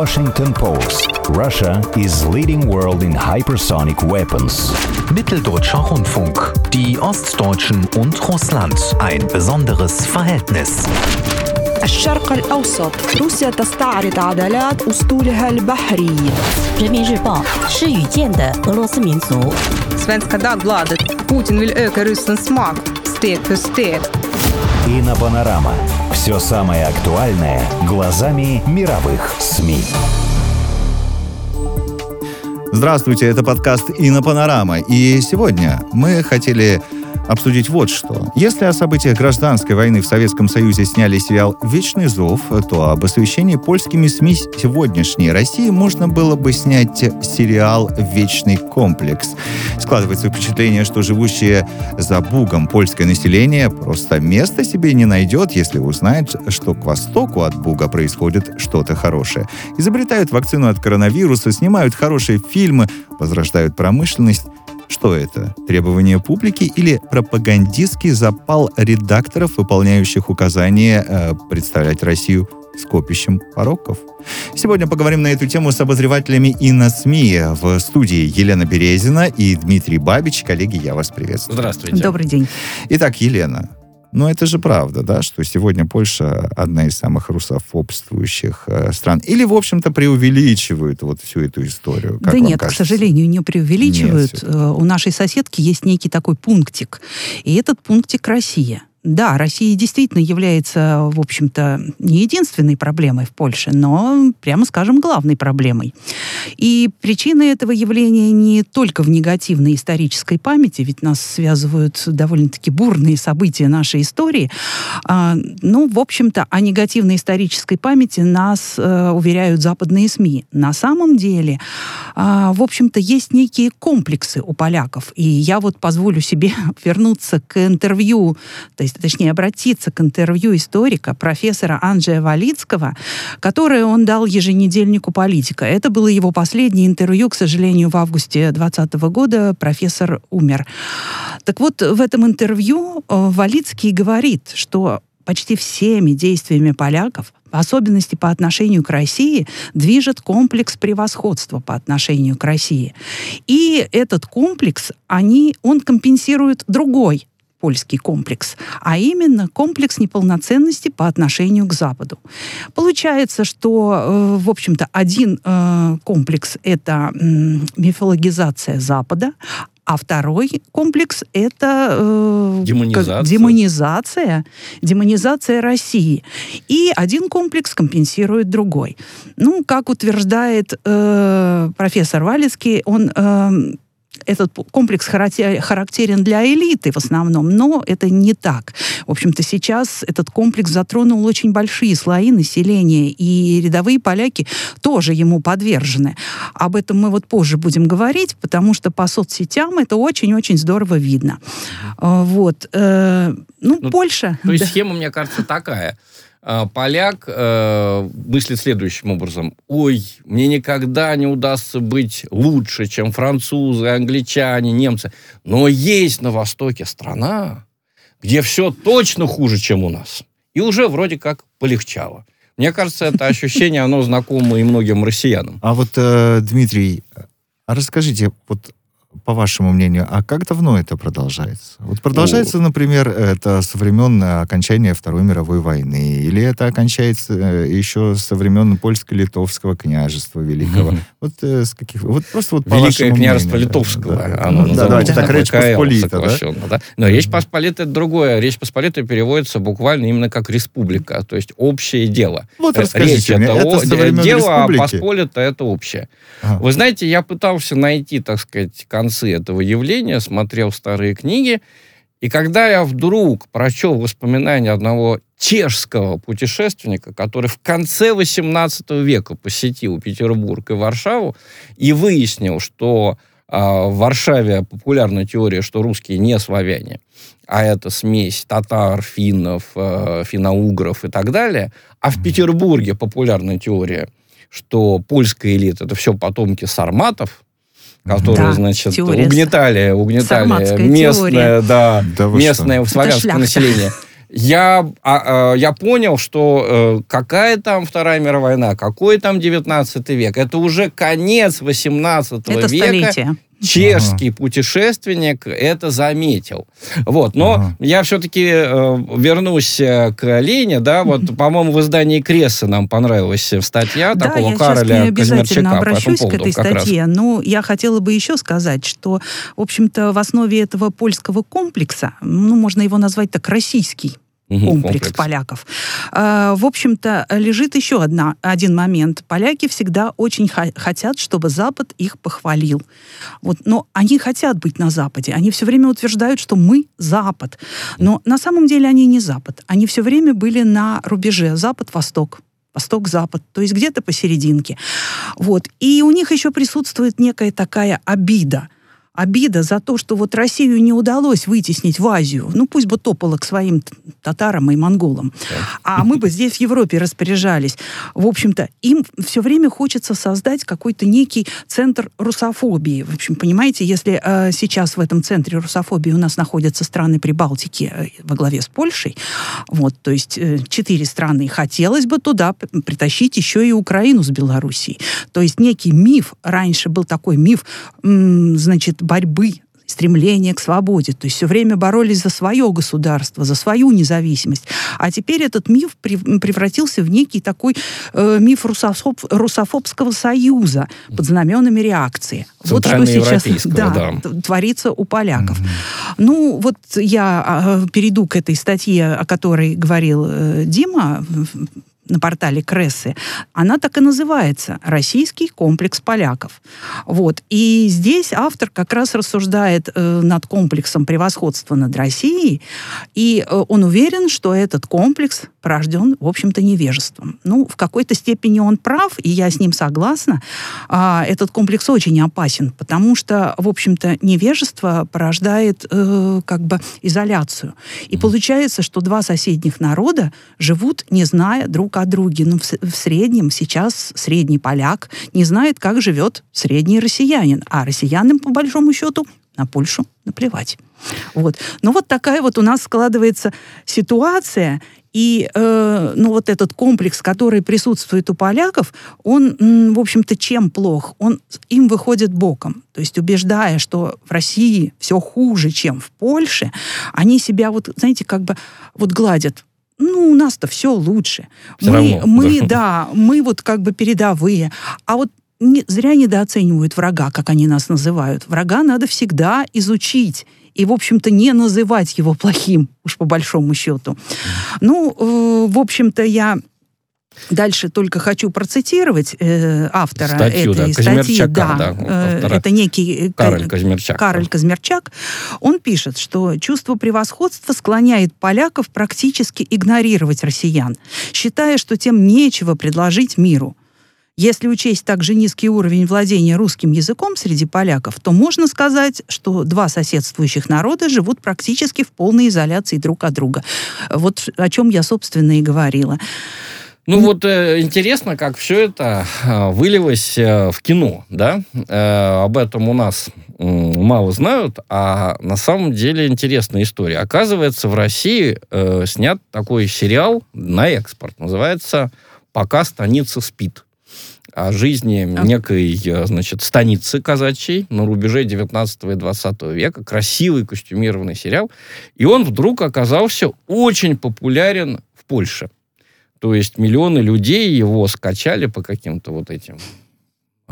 Washington Post. Russia is leading world in hypersonic weapons. Mitteldeutscher Rundfunk. Die Ostdeutschen und Russland. Ein besonderes Verhältnis. الشرق الأوسط روسيا تستعرض عضلات أسطولها البحري Svenska Dagbladet Putin vill öka Rysslands makt steg för steg Инопанорама. Все самое актуальное глазами мировых СМИ. Здравствуйте, это подкаст «Инопанорама». И сегодня мы хотели обсудить вот что. Если о событиях гражданской войны в Советском Союзе сняли сериал «Вечный зов», то об освещении польскими СМИ сегодняшней России можно было бы снять сериал «Вечный комплекс». Складывается впечатление, что живущее за Бугом польское население просто места себе не найдет, если узнает, что к востоку от Буга происходит что-то хорошее. Изобретают вакцину от коронавируса, снимают хорошие фильмы, возрождают промышленность. Что это? Требование публики или пропагандистский запал редакторов, выполняющих указания э, представлять Россию скопищем пороков? Сегодня поговорим на эту тему с обозревателями и на СМИ. В студии Елена Березина и Дмитрий Бабич. Коллеги, я вас приветствую. Здравствуйте. Добрый день. Итак, Елена, ну это же правда, да, что сегодня Польша одна из самых русофобствующих э, стран. Или, в общем-то, преувеличивают вот всю эту историю, как да нет, к кажется? сожалению, не преувеличивают. Нет, Э, У нашей соседки есть некий такой пунктик. И этот пунктик Россия. Да, Россия действительно является, в общем-то, не единственной проблемой в Польше, но, прямо скажем, главной проблемой. И причины этого явления не только в негативной исторической памяти, ведь нас связывают довольно-таки бурные события нашей истории. А, ну, в общем-то, о негативной исторической памяти нас э, уверяют западные СМИ. На самом деле, а, в общем-то, есть некие комплексы у поляков. И я вот позволю себе вернуться к интервью, то точнее, обратиться к интервью историка, профессора Анджея Валицкого, которое он дал еженедельнику «Политика». Это было его последнее интервью, к сожалению, в августе 2020 года профессор умер. Так вот, в этом интервью э, Валицкий говорит, что почти всеми действиями поляков, в особенности по отношению к России, движет комплекс превосходства по отношению к России. И этот комплекс, они, он компенсирует другой польский комплекс, а именно комплекс неполноценности по отношению к Западу. Получается, что, э, в общем-то, один э, комплекс — это мифологизация Запада, а второй комплекс — это э, Демонизация. как- демонизация, демонизация России. И один комплекс компенсирует другой. Ну, как утверждает э, профессор Валецкий, он э, этот комплекс характер- характерен для элиты в основном, но это не так. В общем-то, сейчас этот комплекс затронул очень большие слои населения, и рядовые поляки тоже ему подвержены. Об этом мы вот позже будем говорить, потому что по соцсетям это очень-очень здорово видно. А, Вот. э, Ну, Ну, Польша. То есть да. схема, мне кажется, такая. А, Поляк э, мыслит следующим образом. Ой, мне никогда не удастся быть лучше, чем французы, англичане, немцы. Но есть на Востоке страна, где все точно хуже, чем у нас. И уже вроде как полегчало. Мне кажется, это ощущение, оно знакомо и многим россиянам. А вот, э, Дмитрий, а расскажите, вот по вашему мнению, а как давно это продолжается? Вот продолжается, например, это со времен э, окончания Второй мировой войны, или это окончается э, еще со времен польско-литовского княжества великого? Вот э, с каких... Вот просто вот по Великое княжество мнению, Литовского. да. Оно Да, давайте так, Речь Посполита, да? Но Речь Посполита это другое. Речь Посполита переводится буквально именно как республика, то есть общее дело. Вот расскажите Речь мне, это, это о- дело, а республики? Посполита это общее. Вы знаете, я пытался найти, так сказать, концы этого явления, смотрел старые книги, и когда я вдруг прочел воспоминания одного чешского путешественника, который в конце XVIII века посетил Петербург и Варшаву, и выяснил, что а, в Варшаве популярна теория, что русские не славяне, а это смесь татар, финнов, э, финно-угров и так далее, а в Петербурге популярна теория, что польская элита это все потомки сарматов, которые, Да, значит, теория угнетали, угнетали Сарматская местное, теория. да, Да местное славянское шляхта. население. я, а, а, я понял, что э, какая там Вторая мировая война, какой там 19 век, это уже конец 18 Это века. столетие. Чешский путешественник это заметил. Вот, но Ага. я все-таки э, вернусь э, к Лене, да, вот, по-моему, в издании Крессы нам понравилась э, статья Да, такого я сейчас Кароля не обязательно Казимирчака по обращусь к этой как раз. статье, но я хотела бы еще сказать, что, в общем-то, в основе этого польского комплекса, ну, можно его назвать так, российский Мгм, комплекс, поляков. А, В общем-то, лежит еще одна, один момент. Поляки всегда очень хотят, чтобы Запад их похвалил. Вот, но они хотят быть на Западе. Они все время утверждают, что мы Запад. Но на самом деле они не Запад. Они все время были на рубеже Запад-Восток. Восток-Запад, то есть где-то посерединке. Вот. И у них еще присутствует некая такая обида. Обида за то, что вот Россию не удалось вытеснить в Азию. Ну, пусть бы топала к своим татарам и монголам. А мы бы здесь в Европе распоряжались. В общем-то, им все время хочется создать какой-то некий центр русофобии. В общем, понимаете, если э, сейчас в этом центре русофобии у нас находятся страны Прибалтики э, во главе с Польшей, вот, то есть э, четыре страны, хотелось бы туда притащить еще и Украину с Белоруссией. То есть некий миф, раньше был такой миф, значит, борьбы стремление к свободе. То есть все время боролись за свое государство, за свою независимость. А теперь этот миф прев- превратился в некий такой э, миф русофоб- русофобского союза под знаменами реакции. Вот что сейчас да, да. творится у поляков. Ну, вот я а, перейду к этой статье, о которой говорил э, Дима на портале Крессы, она так и называется «Российский комплекс поляков». Вот. И здесь автор как раз рассуждает э, над комплексом превосходства над Россией, и э, он уверен, что этот комплекс порожден, в общем-то, невежеством. Ну, в какой-то степени он прав, и я с ним согласна. А, этот комплекс очень опасен, потому что, в общем-то, невежество порождает э, как бы изоляцию. И получается, что два соседних народа живут, не зная друг о друге. Ну, в, среднем сейчас средний поляк не знает, как живет средний россиянин. А россиянам, по большому счету, на Польшу наплевать. Вот. Ну, вот такая вот у нас складывается ситуация. И, э, ну, вот этот комплекс, который присутствует у поляков, он, в общем-то, чем плох? Он им выходит боком. То есть, убеждая, что в России все хуже, чем в Польше, они себя вот, знаете, как бы вот гладят. Ну, у нас-то все лучше. Всё мы, равно, мы, да. да, мы вот как бы передовые. А вот не- зря недооценивают врага, как они нас называют. Врага надо всегда изучить. И, в общем-то, не называть его плохим, уж по большому счету. Ну, э, в общем-то, я дальше только хочу процитировать э, автора Статью, да, этой статьи. Казимирчака, да, э, автора. это некий э, Кароль Ка- Казимирчак. Кароль Казмерчак, он пишет, что чувство превосходства склоняет поляков практически игнорировать россиян, считая, что тем нечего предложить миру. Если учесть также низкий уровень владения русским языком среди поляков, то можно сказать, что два соседствующих народа живут практически в полной изоляции друг от друга. Вот о чем я, собственно, и говорила. Ну вот э, интересно, как все это э, вылилось э, в кино, да? Э, об этом у нас м, мало знают, а на самом деле интересная история. Оказывается, в России э, снят такой сериал на экспорт, называется «Пока станица спит». О жизни А. некой, э, значит, станицы казачьей на рубеже 19 и 20 века. Красивый костюмированный сериал. И он вдруг оказался очень популярен в Польше. То есть миллионы людей его скачали по каким-то вот этим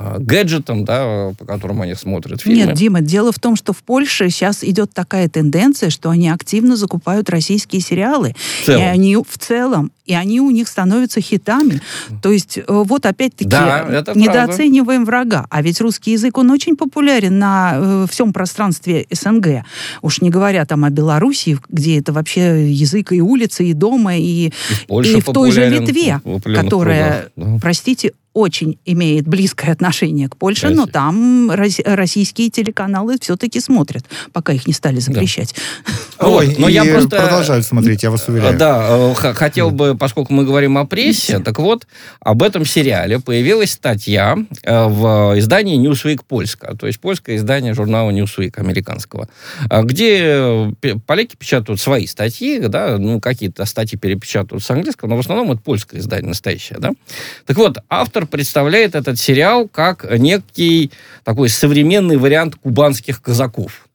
а, гаджетам, да, по которым они смотрят фильмы. Нет, Дима, дело в том, что в Польше сейчас идет такая тенденция, что они активно закупают российские сериалы. И они в целом, и они у них становятся хитами. То есть э, вот опять-таки Да, недооцениваем врага. А ведь русский язык, он очень популярен на э, всем пространстве СНГ. Уж не говоря там о Белоруссии, где это вообще язык и улицы, и дома, и, И в и в той же Литве, которая, кругах, да. простите, очень имеет близкое отношение к Польше, Россия. но там рос- российские телеканалы все-таки смотрят, пока их не стали запрещать. Ой, Вот, но и я просто- продолжают смотреть, я вас уверяю. Да, э, х- хотел бы, поскольку мы говорим о прессе, так вот, об этом сериале появилась статья э, в издании Newsweek Польска, то есть польское издание журнала Newsweek американского, э, где э, поляки печатают свои статьи, да, ну, какие-то статьи перепечатывают с английского, но в основном это польское издание настоящее, да. Так вот, автор представляет этот сериал как некий такой современный вариант кубанских казаков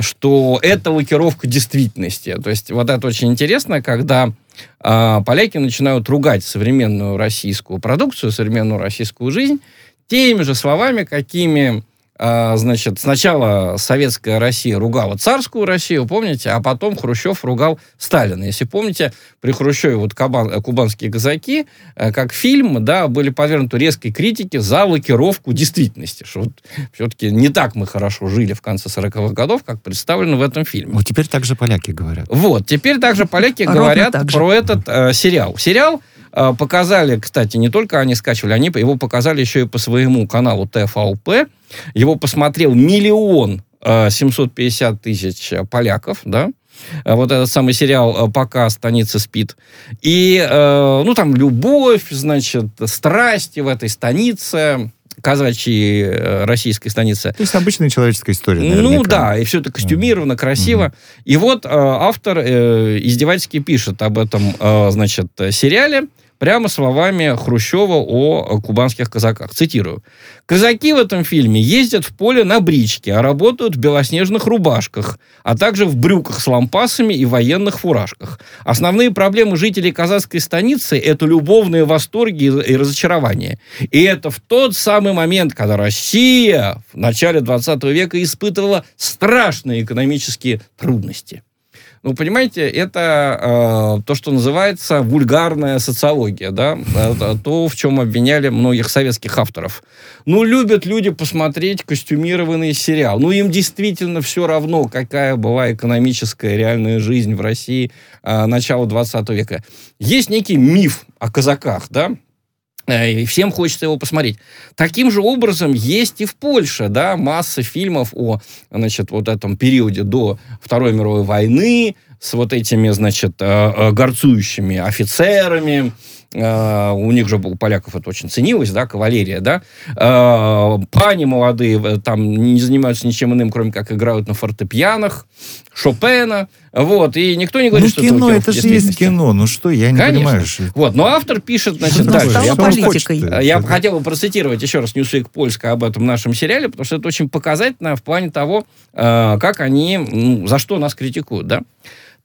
что это лакировка действительности. То есть вот это очень интересно, когда а, поляки начинают ругать современную российскую продукцию, современную российскую жизнь теми же словами, какими значит, сначала советская Россия ругала царскую Россию, помните, а потом Хрущев ругал Сталина. Если помните, при Хрущеве вот кабан- э, кубанские казаки, э, как фильм, да, были подвергнуты резкой критике за лакировку действительности, что вот все-таки не так мы хорошо жили в конце 40-х годов, как представлено в этом фильме. Вот теперь также поляки говорят. Вот, теперь также поляки говорят про этот э, сериал. Сериал показали, кстати, не только они скачивали, они его показали еще и по своему каналу ТФЛП. Его посмотрел миллион э, 750 тысяч э, поляков, да, Э, вот этот самый сериал «Пока станица спит». И, э, ну, там любовь, значит, страсти в этой станице, казачьей э, российской станице. То есть обычная человеческая история, Ну наверняка. да, и все это костюмировано, красиво. И вот э, автор э, издевательски пишет об этом, э, значит, сериале прямо словами Хрущева о кубанских казаках. Цитирую. «Казаки в этом фильме ездят в поле на бричке, а работают в белоснежных рубашках, а также в брюках с лампасами и военных фуражках. Основные проблемы жителей казахской станицы – это любовные восторги и разочарования. И это в тот самый момент, когда Россия в начале 20 века испытывала страшные экономические трудности. Ну, понимаете, это э, то, что называется вульгарная социология, да, это то, в чем обвиняли многих советских авторов. Ну, любят люди посмотреть костюмированный сериал. Ну, им действительно все равно, какая была экономическая реальная жизнь в России э, начала 20 века. Есть некий миф о казаках, да, и всем хочется его посмотреть. Таким же образом есть и в Польше, да, масса фильмов о, значит, вот этом периоде до Второй мировой войны с вот этими, значит, э, э, горцующими офицерами, Э, у них же у поляков это очень ценилось, да, кавалерия, да, пани молодые там не занимаются ничем иным, кроме как играют на фортепианах, Шопена, вот, и никто не говорит, Ну, что кино, лакировка это же есть кино. Ну что, я не Конечно. понимаю. что- Вот, но автор пишет, значит, Что дальше. стало Я политикой. хочет-то? я Что- хотел бы процитировать еще раз Newsweek Польска об этом нашем сериале, потому что это очень показательно в плане того, как они, ну, за что нас критикуют, да.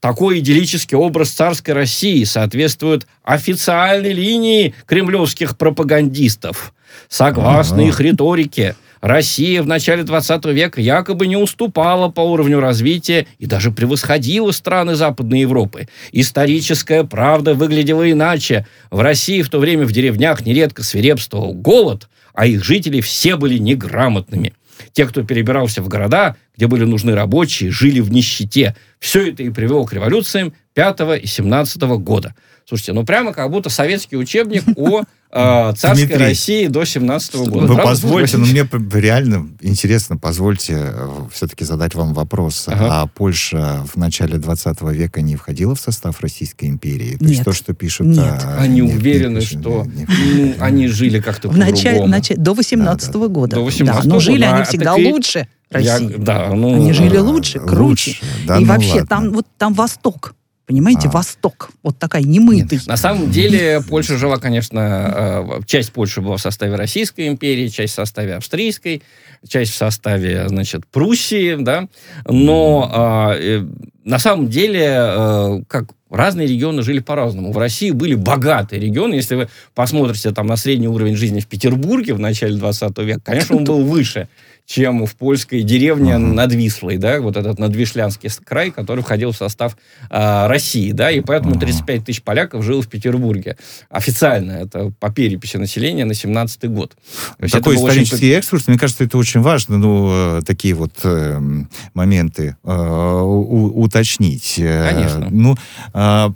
Такой идиллический образ царской России соответствует официальной линии кремлевских пропагандистов. Согласно Ага. их риторике, Россия в начале 20 века якобы не уступала по уровню развития и даже превосходила страны Западной Европы. Историческая правда выглядела иначе. В России в то время в деревнях нередко свирепствовал голод, а их жители все были неграмотными. Те, кто перебирался в города, где были нужны рабочие, жили в нищете. Все это и привело к революциям 5 и 17 года. Слушайте, ну прямо как будто советский учебник о э, царской Дмитрий, России до 17 года. Вы Правда? позвольте, но мне п- реально интересно, позвольте все-таки задать вам вопрос. Ага. А Польша в начале 20 века не входила в состав Российской империи? То есть Нет. то, что пишут... Нет. а, Они не- не уверены, пишут, что не- ну, они жили как-то по-другому. начале- до 18 года. До 18-го да, но жили года. они А всегда такие- лучше Я- России. да, ну, Они жили а, лучше, круче. Да, и ну вообще, ладно. там вот там Восток. Понимаете, А. Восток. Вот такая немытый. На самом деле Польша жила, конечно, э, часть Польши была в составе Российской империи, часть в составе Австрийской, часть в составе, значит, Пруссии, да, но а, э, на самом деле, э, как разные регионы жили по-разному. В России были богатые регионы. Если вы посмотрите там на средний уровень жизни в Петербурге в начале 20 века, конечно, он был выше, чем в польской деревне Ага. над Вислой, да, вот этот надвишлянский край, который входил в состав а, России, да, и поэтому Ага. 35 тысяч поляков жило в Петербурге. Официально, это по переписи населения на 17 год. Есть Такой был очень исторический экскурс, мне кажется, это очень важно, ну, э, такие вот э, моменты э, у- уточнить. Э, Конечно. Ну, э,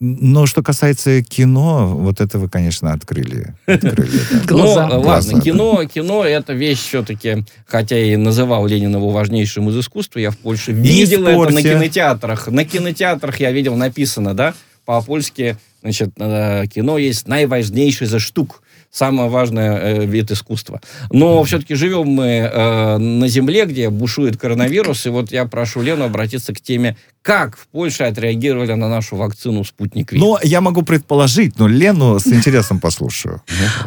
но что касается кино, вот это вы, конечно, открыли. открыли, да. Глаза. Ну, э, ладно, кино, кино это вещь все-таки, хотя и называл Ленин его важнейшим из искусства, я в Польше видел это на кинотеатрах. На кинотеатрах я видел написано, да, по-польски, значит, э, кино есть наиважнейший за штук. Самый важный э, вид искусства. Но все-таки живем мы э, на земле, где бушует коронавирус, и вот я прошу Лену обратиться к теме, как в Польше отреагировали на нашу вакцину «Спутник Ви». Но я могу предположить, но Лену с интересом послушаю.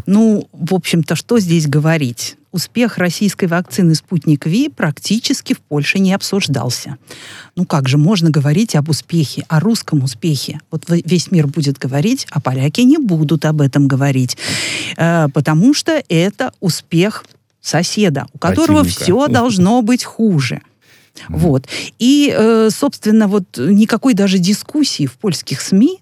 Ну, в общем-то, что здесь говорить? Успех российской вакцины «Спутник Ви» практически в Польше не обсуждался. Ну как же можно говорить об успехе, о русском успехе? Вот весь мир будет говорить, а поляки не будут об этом говорить. Э, потому что это успех соседа, у которого Противника. все должно быть хуже. Вот. И, э, собственно, вот никакой даже дискуссии в польских СМИ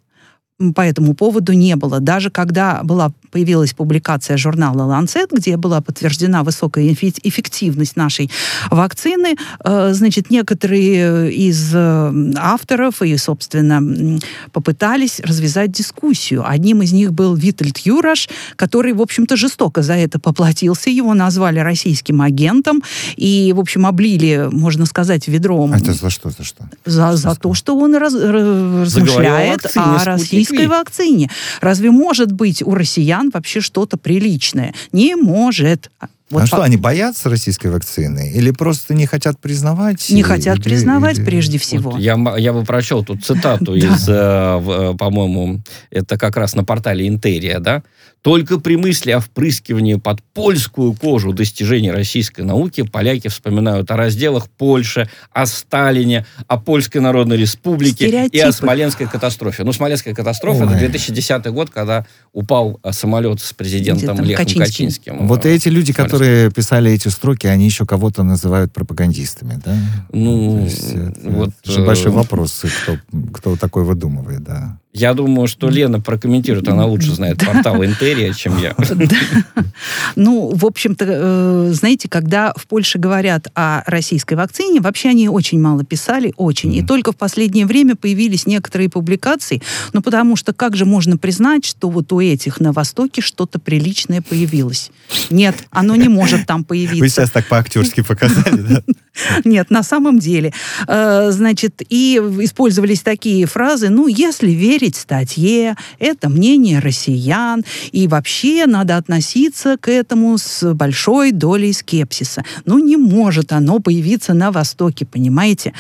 по этому поводу не было. Даже когда была, появилась публикация журнала Lancet, где была подтверждена высокая эффективность нашей вакцины, э, значит, некоторые из э, авторов и, собственно, попытались развязать дискуссию. Одним из них был Витальд Юраш, который, в общем-то, жестоко за это поплатился. Его назвали российским агентом и, в общем, облили, можно сказать, ведром А Это за что, за что? за, за то, что он раз- размышляет вакцине о «Спутник российской Ви». вакцине. Разве может быть у россиян вообще что-то приличное? Не может. Вот а по- что, они боятся российской вакцины? Или просто не хотят признавать? не хотят Или- признавать или- прежде всего. Вот я, я бы прочел тут цитату из, э, э, по-моему, это как раз на портале Интерия, да? Только при мысли о впрыскивании под польскую кожу достижений российской науки поляки вспоминают о разделах Польши, о Сталине, о Польской Народной Республике и о Смоленской катастрофе. Ну, Смоленская катастрофа Ой. это 2010 год, когда упал э, самолет с президентом Лехом Качинским. Качинским. Вот эти люди, Смоленск. Которые писали эти строки, они еще кого-то называют пропагандистами, да? Ну, То есть это вот, же э, большой вопрос, кто, кто такой выдумывает, да. Я думаю, что Лена прокомментирует, она лучше знает портал Интерия, чем я. Ну, в общем-то, э, знаете, когда в Польше говорят о российской вакцине, вообще они очень мало писали, очень. И только в последнее время появились некоторые публикации, ну, потому что как же можно признать, что вот у этих на Востоке что-то приличное появилось? Нет, оно не может там появиться. Вы сейчас так по-актерски показали, да? Нет, на самом деле. Э, Значит, и использовались такие фразы, ну, если верить статье, это мнение россиян, и вообще надо относиться к этому с большой долей скепсиса. Ну, не может оно появиться на Востоке, понимаете?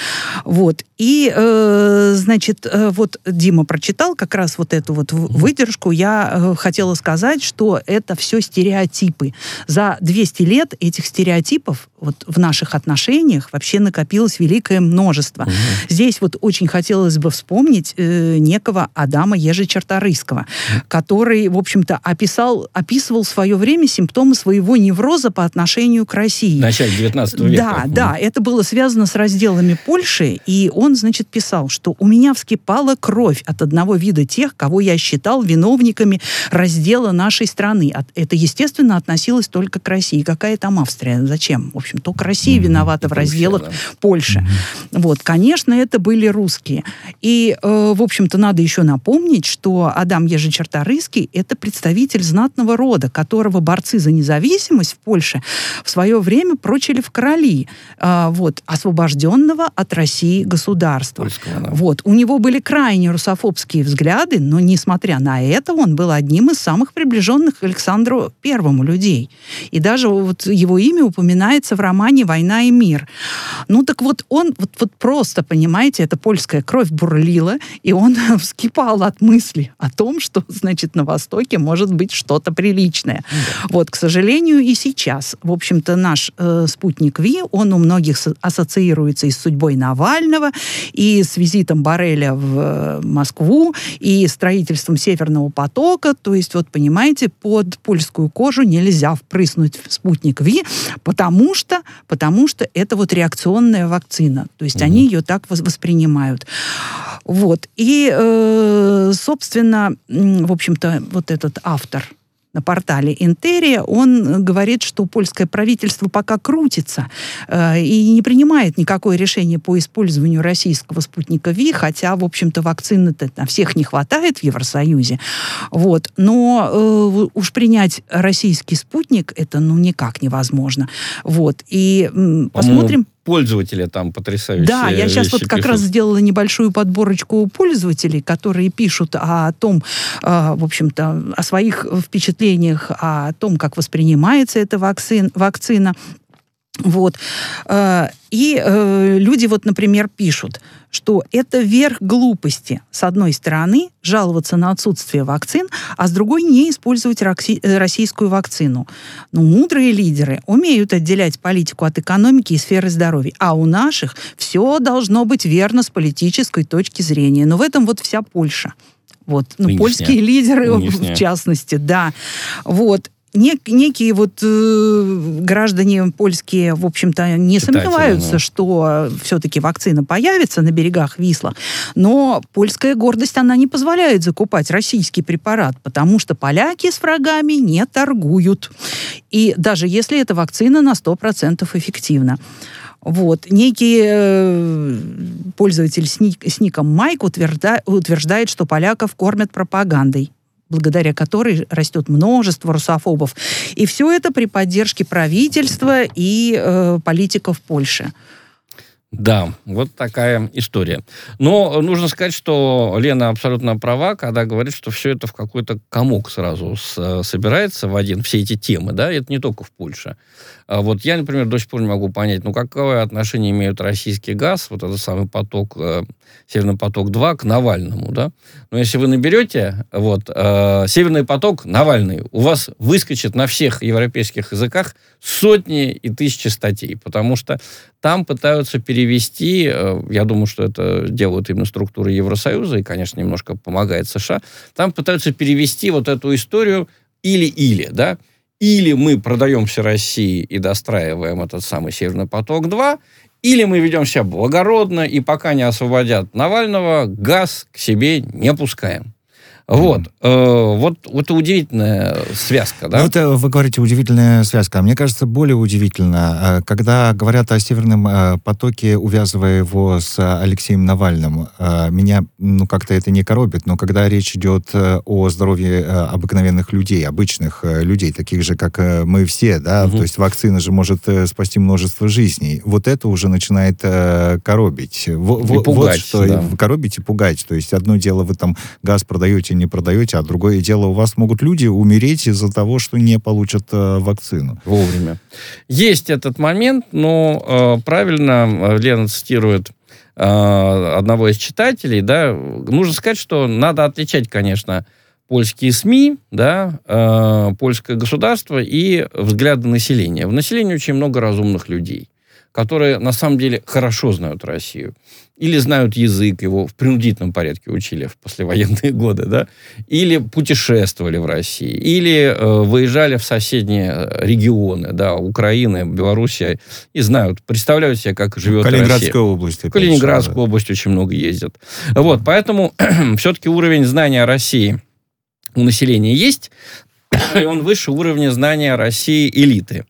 Вот. И, э, значит, э, вот Дима прочитал как раз вот эту вот выдержку. Я э, хотела сказать, что это все стереотипы. За 200 лет этих стереотипов вот в наших отношениях вообще накопилось великое множество. Здесь вот очень хотелось бы вспомнить э, некого Адама Ежечарторийского, который, в общем-то, описал, описывал в свое время симптомы своего невроза по отношению к России. В начале 19 века. Да, да, это было связано с разделами Польши, и он, значит, писал, что у меня вскипала кровь от одного вида тех, кого я считал виновниками раздела нашей страны. Это, естественно, относилось только к России. Какая там Австрия? Зачем? В общем, только Россия виновата в разделах вообще, Польши. Вот, конечно, это были русские. И, э, в общем-то, надо еще напомнить, что Адам Ежечарторийский – это представитель знатного рода, которого борцы за независимость в Польше в свое время прочили в короли, а, вот, освобожденного от России государства. Польского, да. Вот. У него были крайне русофобские взгляды, но, несмотря на это, он был одним из самых приближенных к Александру Первому людей. И даже вот его имя упоминается в романе «Война и мир». Ну так вот он вот, вот просто, понимаете, эта польская кровь бурлила, и он вскипал от мысли о том, что, значит, на Востоке может быть что-то приличное. Вот, к сожалению, и сейчас, в общем-то, наш э, спутник Ви, он у многих со- ассоциируется и с судьбой Навального, и с визитом Барреля в э, Москву, и строительством Северного потока. То есть, вот, понимаете, под польскую кожу нельзя впрыснуть в спутник Ви, потому что, потому что это вот реакционная вакцина. То есть они ее так воспринимают. Вот. И, э, собственно, в общем-то, вот этот автор на портале Интерия, он говорит, что польское правительство пока крутится э, и не принимает никакое решение по использованию российского спутника ВИ, хотя, в общем-то, вакцины-то на всех не хватает в Евросоюзе. Вот. Но э, уж принять российский спутник, это ну никак невозможно. Вот. И м, посмотрим пользователи там потрясающие Да, я сейчас вот как пишут. раз сделала небольшую подборочку пользователей, которые пишут о том, э, в общем-то, о своих впечатлениях, о том, как воспринимается эта вакцин, вакцина. Вот. Э, И э, люди вот, например, пишут, что это верх глупости. С одной стороны, жаловаться на отсутствие вакцин, а с другой не использовать э, российскую вакцину. Ну, мудрые лидеры умеют отделять политику от экономики и сферы здоровья. А у наших все должно быть верно с политической точки зрения. Но в этом вот вся Польша. Вот, ну, Нынешняя. польские лидеры, Нынешняя. в частности, да. Вот. Нек- некие вот э, граждане польские, в общем-то, не Читатели, сомневаются, да. что все-таки вакцина появится на берегах Висла, но польская гордость, она не позволяет закупать российский препарат, потому что поляки с врагами не торгуют. И даже если эта вакцина на 100% эффективна. Вот. Некий э, пользователь с, ник- с ником Майк утвержда- утверждает, что поляков кормят пропагандой благодаря которой растет множество русофобов. И все это при поддержке правительства и э, политиков Польши. Да, вот такая история. Но нужно сказать, что Лена абсолютно права, когда говорит, что все это в какой-то комок сразу с- собирается в один, все эти темы, да, это не только в Польше. А вот я, например, до сих пор не могу понять, ну, какое отношение имеет российский газ, вот этот самый поток, э, Северный поток-2 к Навальному, да. Но если вы наберете, вот, э, Северный поток Навальный, у вас выскочит на всех европейских языках сотни и тысячи статей, потому что там пытаются перевести, э, я думаю, что это делают именно структуры Евросоюза, и, конечно, немножко помогает США, там пытаются перевести вот эту историю или-или, да, или мы продаемся России и достраиваем этот самый Северный поток-2, или мы ведем себя благородно, и пока не освободят Навального, газ к себе не пускаем. Вот. Э, вот это удивительная связка, да? Ну, это, вы говорите, удивительная связка. Мне кажется, более удивительно, э, когда говорят о Северном э, потоке, увязывая его с Алексеем Навальным, меня, ну, как-то это не коробит, но когда речь идет о здоровье обыкновенных людей, обычных людей, таких же, как мы все, да, Мгм. то есть вакцина же может спасти множество жизней, вот это уже начинает коробить. Во- во- пугать, вот что да. коробить и пугать. То есть одно дело вы там газ продаете, не продаете, а другое дело у вас могут люди умереть из-за того, что не получат э, вакцину. Вовремя. Есть этот момент, но э, правильно э, Лена цитирует э, одного из читателей, да, нужно сказать, что надо отличать, конечно, польские СМИ, да, э, польское государство и взгляды населения. В населении очень много разумных людей, которые на самом деле хорошо знают Россию. Или знают язык, его в принудительном порядке учили в послевоенные годы, да, или путешествовали в России, или э, выезжали в соседние э, регионы, да, Украины, Белоруссия, и знают, представляют себе, как живет Калининградская Россия. область. В Калининградскую да. область очень много ездят. Вот, поэтому все-таки уровень знания России у населения есть, и он выше уровня знания России элиты.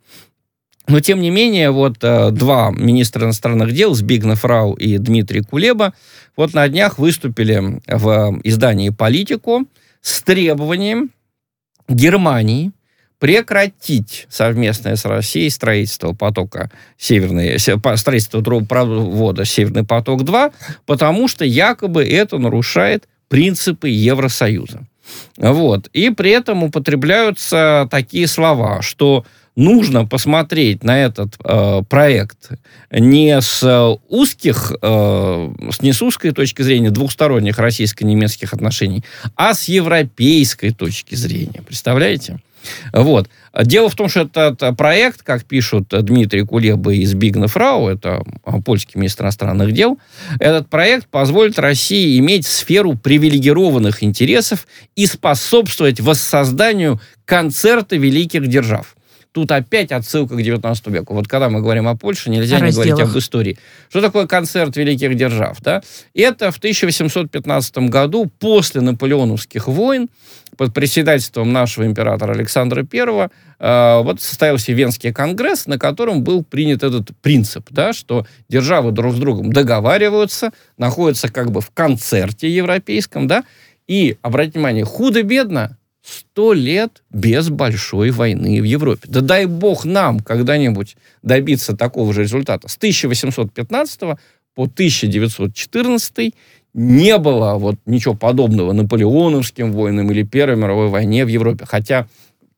Но, тем не менее, вот э, два министра иностранных дел, Збигнев Рау и Дмитрий Кулеба, вот на днях выступили в э, издании «Политику» с требованием Германии прекратить совместное с Россией строительство потока Северный, се- по- строительство трубопровода Северный поток-2, потому что якобы это нарушает принципы Евросоюза. Вот. И при этом употребляются такие слова, что нужно посмотреть на этот э, проект не с э, узких, э, с не с узкой точки зрения двухсторонних российско-немецких отношений, а с европейской точки зрения. Представляете? Вот. Дело в том, что этот э, проект, как пишут Дмитрий Кулеба и Збигнев Рау, это э, польский министр иностранных дел, этот проект позволит России иметь сферу привилегированных интересов и способствовать воссозданию концерта великих держав. Тут опять отсылка к 19 веку. Вот когда мы говорим о Польше, нельзя О не говорить об истории. Что такое концерт великих держав? Да? Это в 1815 году, после наполеоновских войн, под председательством нашего императора Александра I э, вот состоялся Венский конгресс, на котором был принят этот принцип, да, что державы друг с другом договариваются, находятся как бы в концерте европейском, да, и, обратите внимание, худо-бедно сто лет без большой войны в Европе. Да дай бог нам когда-нибудь добиться такого же результата. С 1815 по 1914 не было вот ничего подобного наполеоновским войнам или Первой мировой войне в Европе. Хотя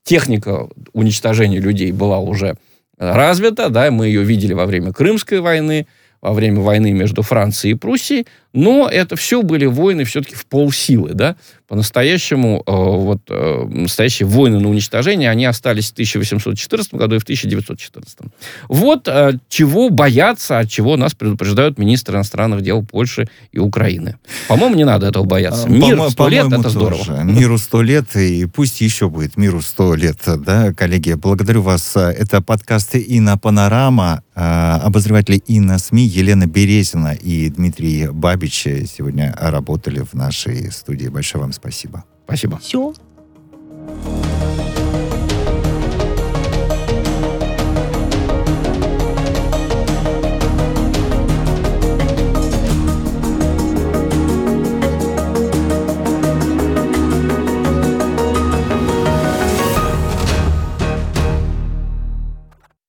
техника уничтожения людей была уже развита, да, мы ее видели во время Крымской войны, во время войны между Францией и Пруссией, но это все были войны все-таки в полсилы, да, по-настоящему э, вот э, настоящие войны на уничтожение, они остались в 1814 году и в 1914. Вот э, чего бояться, от чего нас предупреждают министры иностранных дел Польши и Украины. По-моему, не надо этого бояться. А, Мир сто лет, это тоже. здорово. Миру сто лет, и пусть еще будет миру сто лет, да, коллеги. Благодарю вас. Это подкасты «Инна Панорама», обозреватели «Инна СМИ» Елена Березина и Дмитрий Бабич сегодня работали в нашей студии. Большое вам спасибо. Спасибо. Все.